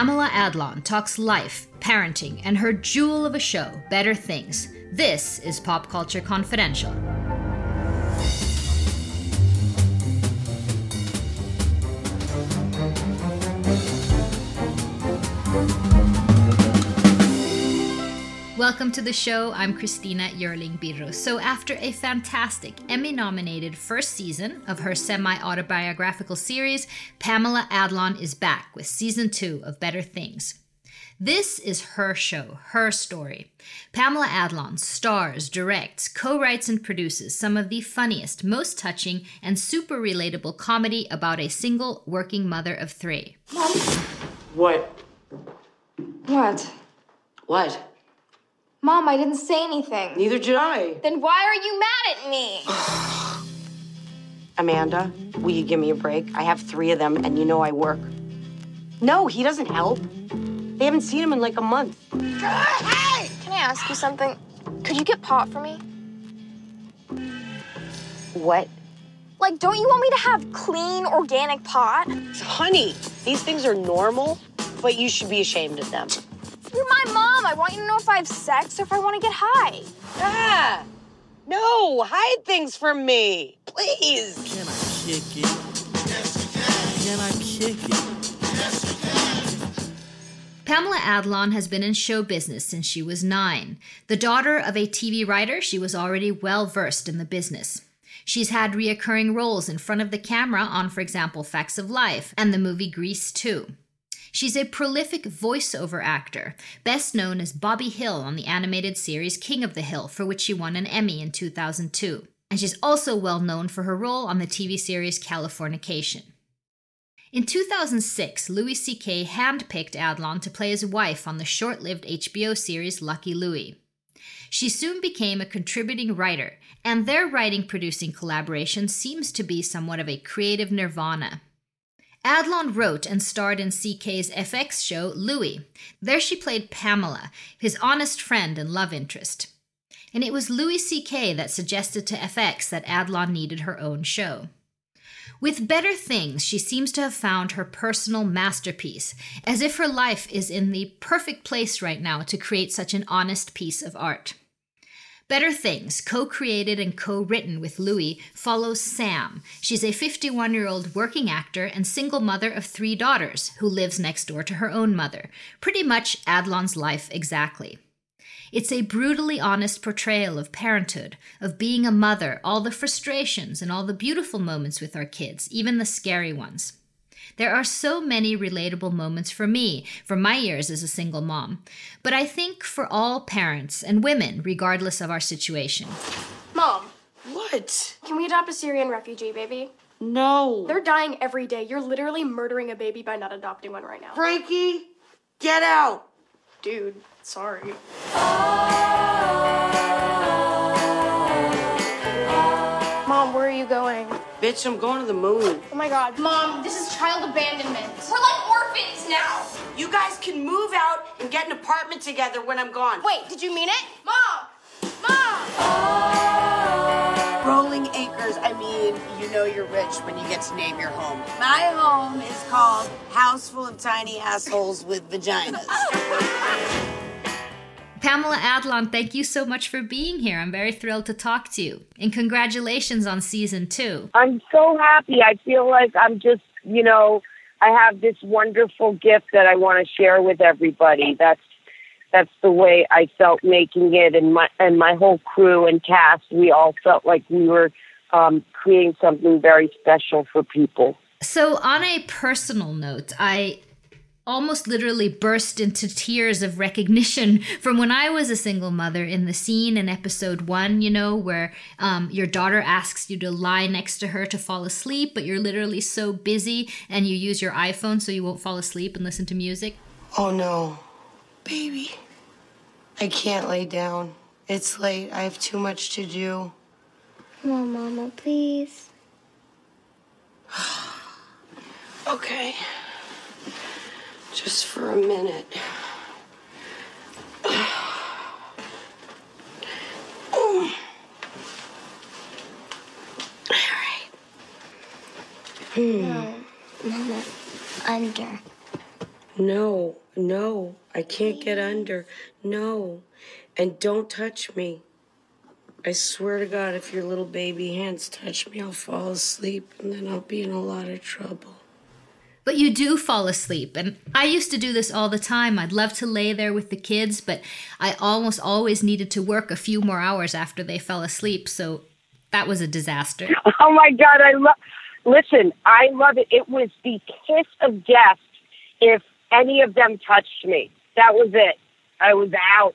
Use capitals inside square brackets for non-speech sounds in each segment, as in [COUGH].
Pamela Adlon talks life, parenting, and her jewel of a show, Better Things. This is Pop Culture Confidential. Welcome to the show. I'm Christina Yerling Biro. So, after a fantastic Emmy nominated first season of her semi autobiographical series, Pamela Adlon is back with season two of Better Things. This is her show, her story. Pamela Adlon stars, directs, co writes, and produces some of the funniest, most touching, and super relatable comedy about a single working mother of three. Mom? What? What? What? Mom, I didn't say anything. Neither did I. Then why are you mad at me? [SIGHS] Amanda, will you give me a break? I have three of them, and you know I work. No, he doesn't help. They haven't seen him in like a month. Hey! Can I ask you something? Could you get pot for me? What? Like, don't you want me to have clean, organic pot? Honey, these things are normal, but you should be ashamed of them. You're my mom. I want you to know if I have sex or if I want to get high. Ah! No, hide things from me. Please. Can I kick it? Yes, Can I kick it? Pamela Adlon has been in show business since she was nine. The daughter of a TV writer, she was already well versed in the business. She's had reoccurring roles in front of the camera on, for example, Facts of Life and the movie Grease 2. She's a prolific voiceover actor, best known as Bobby Hill on the animated series King of the Hill, for which she won an Emmy in 2002. And she's also well known for her role on the TV series Californication. In 2006, Louis C.K. handpicked Adlon to play his wife on the short lived HBO series Lucky Louie. She soon became a contributing writer, and their writing producing collaboration seems to be somewhat of a creative nirvana. Adlon wrote and starred in CK's FX show Louie. There she played Pamela, his honest friend and love interest. And it was Louis C.K. that suggested to FX that Adlon needed her own show. With Better Things, she seems to have found her personal masterpiece, as if her life is in the perfect place right now to create such an honest piece of art. Better Things, co created and co written with Louis, follows Sam. She's a 51 year old working actor and single mother of three daughters who lives next door to her own mother. Pretty much Adlon's life exactly. It's a brutally honest portrayal of parenthood, of being a mother, all the frustrations and all the beautiful moments with our kids, even the scary ones. There are so many relatable moments for me from my years as a single mom, but I think for all parents and women, regardless of our situation. Mom, What? can we adopt a Syrian refugee baby? No. They're dying every day. You're literally murdering a baby by not adopting one right now. Frankie, get out. Dude, sorry. Mom, Bitch, I'm going to the moon. Oh my god. Mom, this is child abandonment. We're like orphans now. You guys can move out and get an apartment together when I'm gone. Wait, did you mean it? Mom! Mom! Oh. Rolling acres, I mean, you know you're rich when you get to name your home. My home is called House Full of Tiny Assholes with Vaginas. [LAUGHS] Pamela Adlon, thank you so much for being here. I'm very thrilled to talk to you. And congratulations on season two. I'm so happy. I feel like I'm just, you know, I have this wonderful gift that I want to share with everybody. That's that's the way I felt making it, and my and my whole crew and cast. We all felt like we were um, creating something very special for people. So, on a personal note, I almost literally burst into tears of recognition from when I was a single mother in the scene in episode one, you know, where um, your daughter asks you to lie next to her to fall asleep, but you're literally so busy and you use your iPhone so you won't fall asleep and listen to music. Oh no, baby. I can't lay down. It's late. I have too much to do. Come on, Mama, please. [SIGHS] Okay. Just for a minute. Oh. No, Mama, under. No, no, I can't get under. No. And don't touch me. I swear to God, if your little baby hands touch me, I'll fall asleep and then I'll be in a lot of trouble. But you do fall asleep. And I used to do this all the time. I'd love to lay there with the kids, but I almost always needed to work a few more hours after they fell asleep. So that was a disaster. [LAUGHS] Oh my God, I love. Listen, I love it. It was the kiss of death if any of them touched me. That was it. I was out.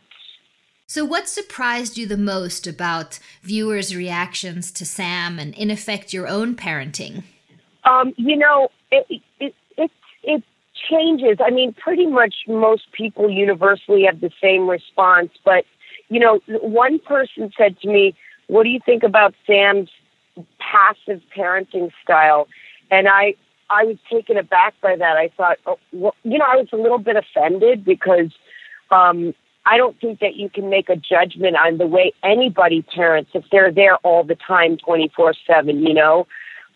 So, what surprised you the most about viewers' reactions to Sam and, in effect, your own parenting? Um, you know, it, it it it changes. I mean, pretty much most people universally have the same response. But you know, one person said to me, "What do you think about Sam's passive parenting style?" And I I was taken aback by that. I thought, oh, well, you know, I was a little bit offended because um, I don't think that you can make a judgment on the way anybody parents if they're there all the time, twenty four seven. You know.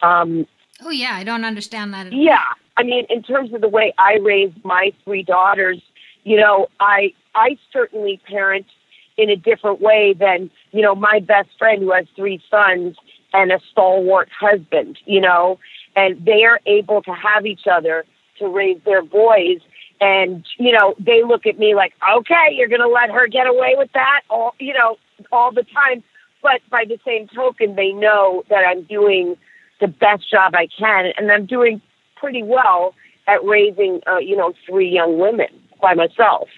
Um, Oh, yeah, I don't understand that. yeah, I mean, in terms of the way I raised my three daughters, you know, I I certainly parent in a different way than you know my best friend who has three sons and a stalwart husband. You know, and they are able to have each other to raise their boys. And you know, they look at me like, okay, you're going to let her get away with that, all you know, all the time. But by the same token, they know that I'm doing the best job I can, and I'm doing pretty well at raising, uh, you know, three young women by myself.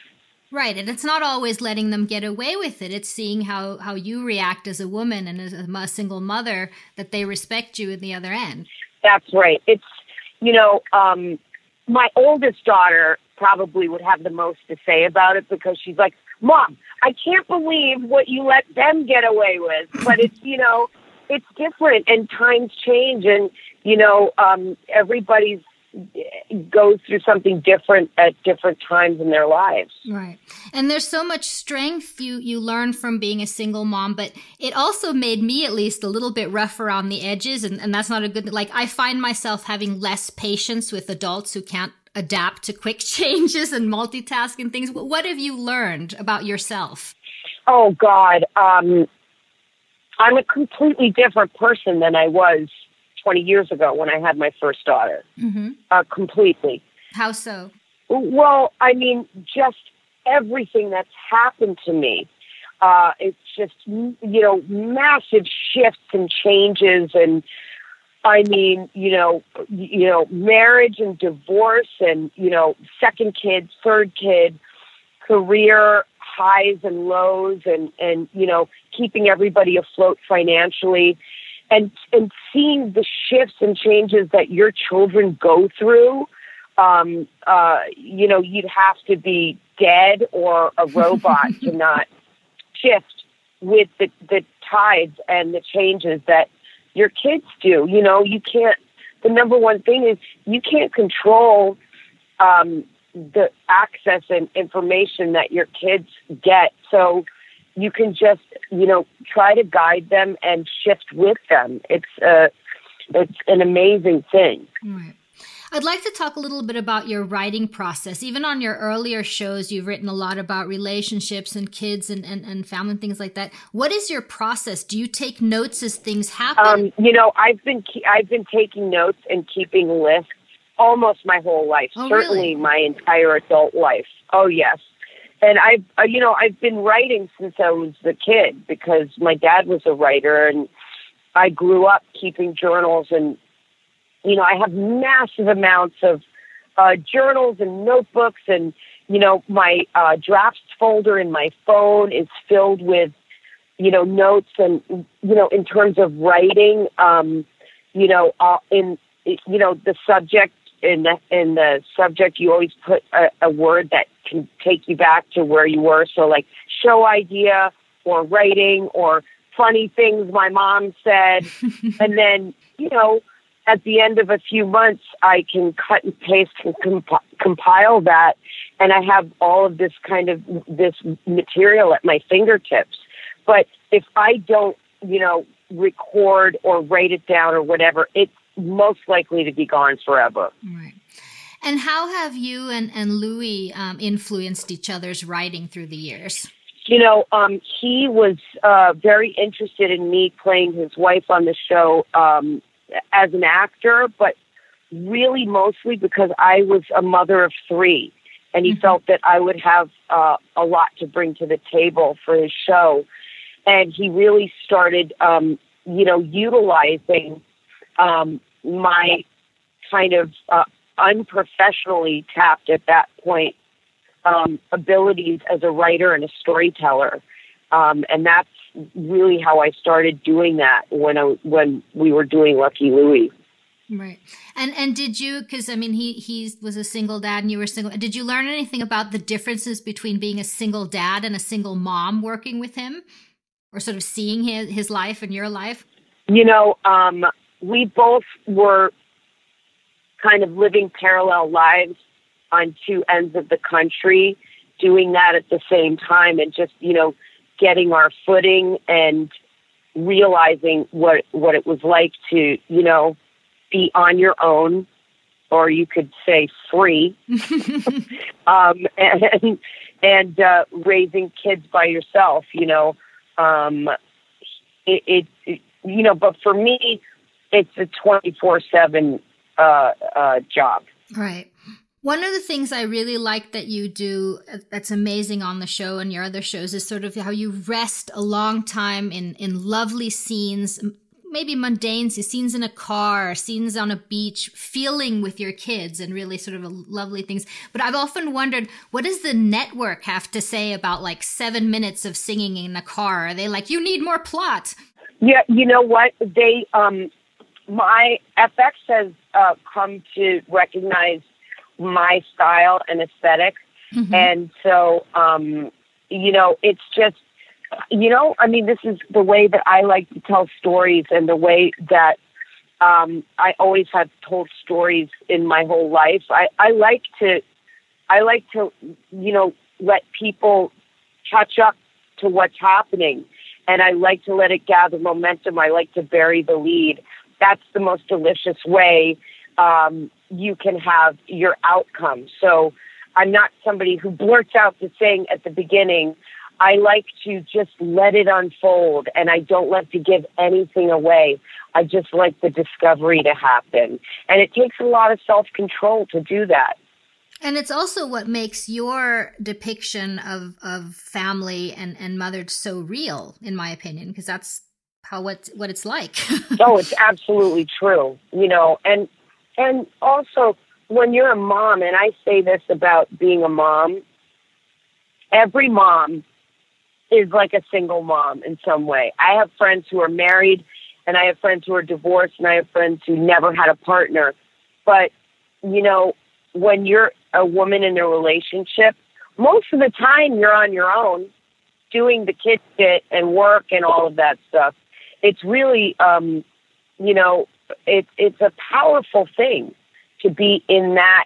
Right, and it's not always letting them get away with it. It's seeing how how you react as a woman and as a, single mother that they respect you in the other end. That's right. It's you know, um, my oldest daughter probably would have the most to say about it because she's like, "Mom, I can't believe what you let them get away with." But it's you know, it's different, and times change, and you know, um, everybody's goes through something different at different times in their lives. Right. And there's so much strength you you learn from being a single mom, but it also made me at least a little bit rough around the edges and, and that's not a good like I find myself having less patience with adults who can't adapt to quick [LAUGHS] changes and multitask and things. What have you learned about yourself? Oh God. Um I'm a completely different person than I was 20 years ago when I had my first daughter. Mm-hmm. Uh, completely. How so? Well, I mean, just everything that's happened to me. Uh, it's just, you know, massive shifts and changes. And I mean, you know, you know, marriage and divorce and, you know, second kid, third kid, career highs and lows and, and, you know, keeping everybody afloat financially and and seeing the shifts and changes that your children go through um uh you know you'd have to be dead or a robot [LAUGHS] to not shift with the the tides and the changes that your kids do. You know you can't the number one thing is you can't control um the access and information that your kids get so you can just you know try to guide them and shift with them it's a, it's an amazing thing right I'd like to talk a little bit about your writing process. Even on your earlier shows, you've written a lot about relationships and kids and, and, and family and things like that. What is your process? Do you take notes as things happen? Um, you know, I've been I've been taking notes and keeping lists almost my whole life. Oh, certainly really? my entire adult life. Oh yes, and I've uh, you know I've been writing since I was a kid because my dad was a writer and I grew up keeping journals and you know I have massive amounts of uh, journals and notebooks, and you know, my uh, drafts folder in my phone is filled with you know notes and you know in terms of writing. Um, you know, uh, in you know the subject in the in the subject you always put a, a word that can take you back to where you were. So like show idea or writing or funny things my mom said, [LAUGHS] and then you know at the end of a few months I can cut and paste and comp- compile that, and I have all of this kind of this material at my fingertips. But if I don't, you know, record or write it down or whatever, it's most likely to be gone forever. Right. And how have you and, and Louis um, influenced each other's writing through the years? You know, um, he was uh, very interested in me playing his wife on the show um, as an actor, but really mostly because I was a mother of three. And he mm-hmm. felt that I would have uh, a lot to bring to the table for his show. And he really started, um, you know, utilizing um, my kind of uh, unprofessionally tapped at that point um, abilities as a writer and a storyteller. Um, and that's really how I started doing that when I, when we were doing Lucky Louie. Right. And and did you because I mean he he was a single dad and you were single did you learn anything about the differences between being a single dad and a single mom working with him or sort of seeing his his life and your life? You know, um, we both were kind of living parallel lives on two ends of the country, doing that at the same time and just, you know, getting our footing and realizing what what it was like to, you know, be on your own or you could say free [LAUGHS] um and and uh raising kids by yourself, you know. Um it, it, it you know, but for me it's a 24 7 uh, uh, job. Right. One of the things I really like that you do uh, that's amazing on the show and your other shows is sort of how you rest a long time in, in lovely scenes, maybe mundane scenes scenes in a car, scenes on a beach, feeling with your kids and really sort of lovely things. But I've often wondered, what does the network have to say about like seven minutes of singing in a car? Are they like, you need more plot? Yeah, you know what? They, um, my FX has uh, come to recognize my style and esthetic mm-hmm. and so um, you know it's just you know i mean this is the way that i like to tell stories and the way that um, i always have told stories in my whole life. I i like to i like to you know let people catch up to what's happening. And i like to let it gather momentum. I like to bury the lead that's the most delicious way um, you can have your outcome. So I'm not somebody who blurts out the thing at the beginning. I like to just let it unfold and I don't like to give anything away. I just like the discovery to happen. And it takes a lot of self control to do that. And it's also what makes your depiction of, of family and, and mother so real, in my opinion, because that's how what what it's like. [LAUGHS] oh, it's absolutely true. You know, and and also when you're a mom, and I say this about being a mom, every mom is like a single mom in some way. I have friends who are married, and I have friends who are divorced, and I have friends who never had a partner. But you know, when you're a woman in a relationship, most of the time you're on your own doing the kid shit and work and all of that stuff it's really, um, you know, it, it's a powerful thing to be in that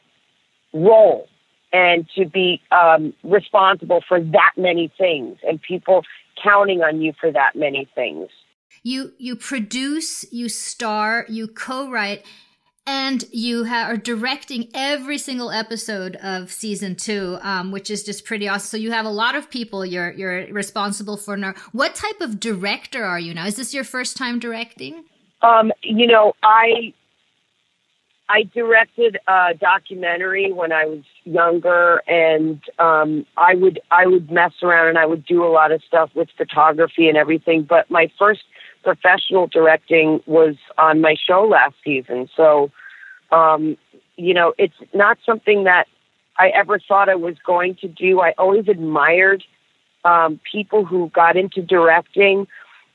role and to be um, responsible for that many things and people counting on you for that many things. You you produce, you star, you co-write, and you ha- are directing every single episode of season two, um, which is just pretty awesome. So you have a lot of people you're you're responsible for now. What type of director are you now? Is this your first time directing? Um, you know, I I directed a documentary when I was younger, and um, I would I would mess around and I would do a lot of stuff with photography and everything. But my first professional directing was on my show last season. So, um, you know, it's not something that I ever thought I was going to do. I always admired um, people who got into directing.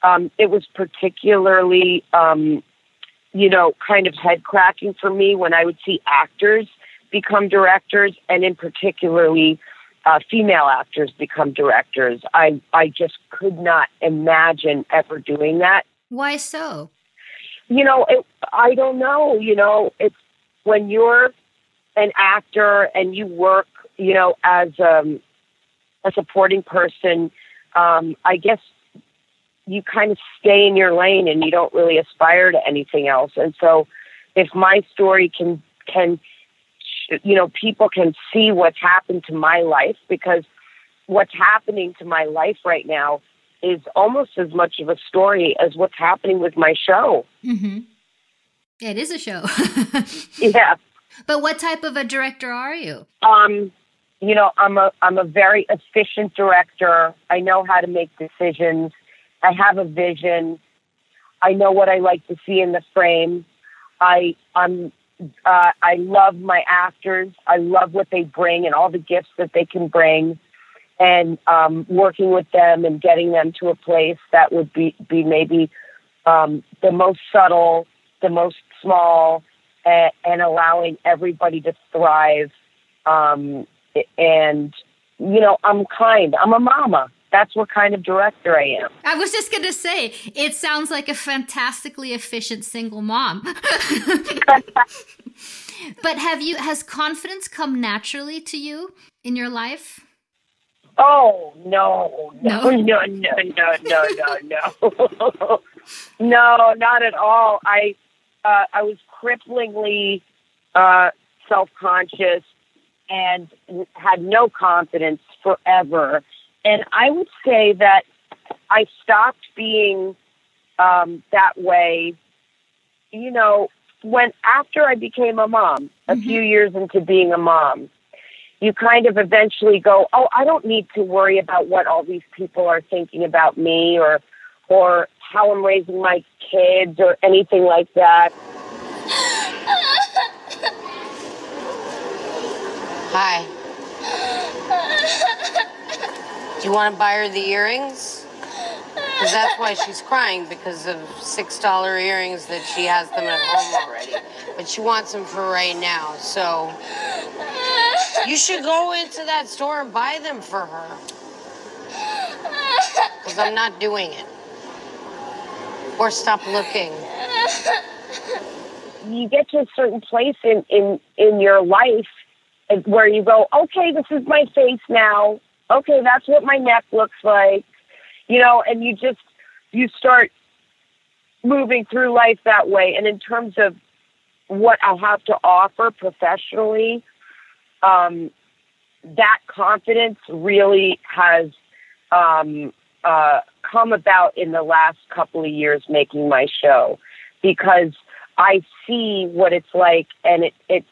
Um, it was particularly, um, you know, kind of head cracking for me when I would see actors become directors, and in particularly uh, female actors become directors. I I just could not imagine ever doing that. Why so? You know, it, I don't know. You know, it's when you're an actor and you work, you know, as um, a supporting person. Um, I guess you kind of stay in your lane and you don't really aspire to anything else. And so, if my story can can you know people can see what's happened to my life because what's happening to my life right now is almost as much of a story as what's happening with my show. Mm-hmm. It is a show. [LAUGHS] yeah. But what type of a director are you? Um, you know, I'm a I'm a very efficient director. I know how to make decisions. I have a vision. I know what I like to see in the frame. I I'm uh, I love my actors. I love what they bring and all the gifts that they can bring, and um, working with them and getting them to a place that would be be maybe um, the most subtle, the most small, and, and allowing everybody to thrive. Um, and you know, I'm kind. I'm a mama. That's what kind of director I am. I was just going to say, it sounds like a fantastically efficient single mom. [LAUGHS] but have you has confidence come naturally to you in your life? Oh no, no, no, [LAUGHS] no, no, no, no, no, [LAUGHS] no, not at all. I uh, I was cripplingly uh, self conscious and had no confidence forever. And I would say that I stopped being um, that way, you know, when after I became a mom, a mm-hmm. few years into being a mom, you kind of eventually go, oh, I don't need to worry about what all these people are thinking about me or or how I'm raising my kids or anything like that. Hi. [LAUGHS] Do you want to buy her the earrings? Because that's why she's crying because of $6 earrings that she has them at home already. But she wants them for right now. So you should go into that store and buy them for her. Because I'm not doing it. Or stop looking. You get to a certain place in, in, in your life where you go, okay, this is my face now. Okay, that's what my neck looks like. You know, and you just, you start moving through life that way. And in terms of what I have to offer professionally, um, that confidence really has um, uh, come about in the last couple of years making my show because I see what it's like, and it, it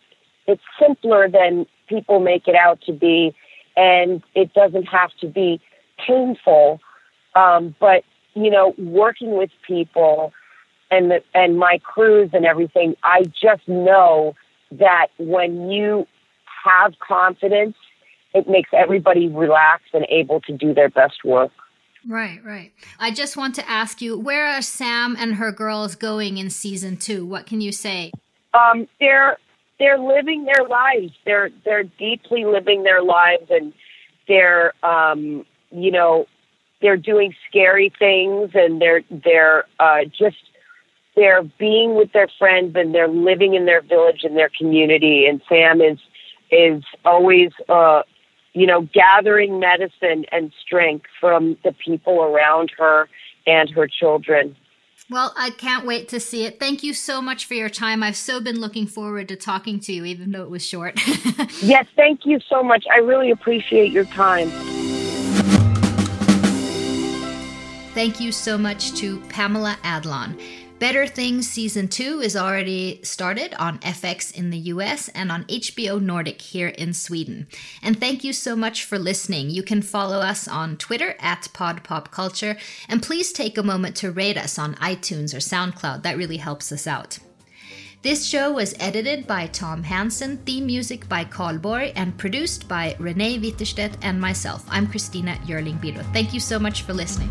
it's simpler than people make it out to be, and it doesn't have to be painful. Um, but you know, working with people and the, and my crews and everything, I just know that when you have confidence, it makes everybody relax and able to do their best work. Right, right. I just want to ask you, where are Sam and her girls going in season two? What can you say? Um, they're they're living their lives. They're they're deeply living their lives, and they're um, you know they're doing scary things, and they're they're uh, just they're being with their friends, and they're living in their village and their community. And Sam is is always uh, you know gathering medicine and strength from the people around her and her children. Well, I can't wait to see it. Thank you so much for your time. I've so been looking forward to talking to you, even though it was short. [LAUGHS] yes, thank you so much. I really appreciate your time. Thank you so much to Pamela Adlon. Better Things Season 2 is already started on FX in the US and on HBO Nordic here in Sweden. And thank you so much for listening. You can follow us on Twitter at PodPopCulture, and please take a moment to rate us on iTunes or SoundCloud. That really helps us out. This show was edited by Tom Hansen, theme music by Carl Borg, and produced by Renee Witterstedt and myself. I'm Christina Yerling Biro. Thank you so much for listening.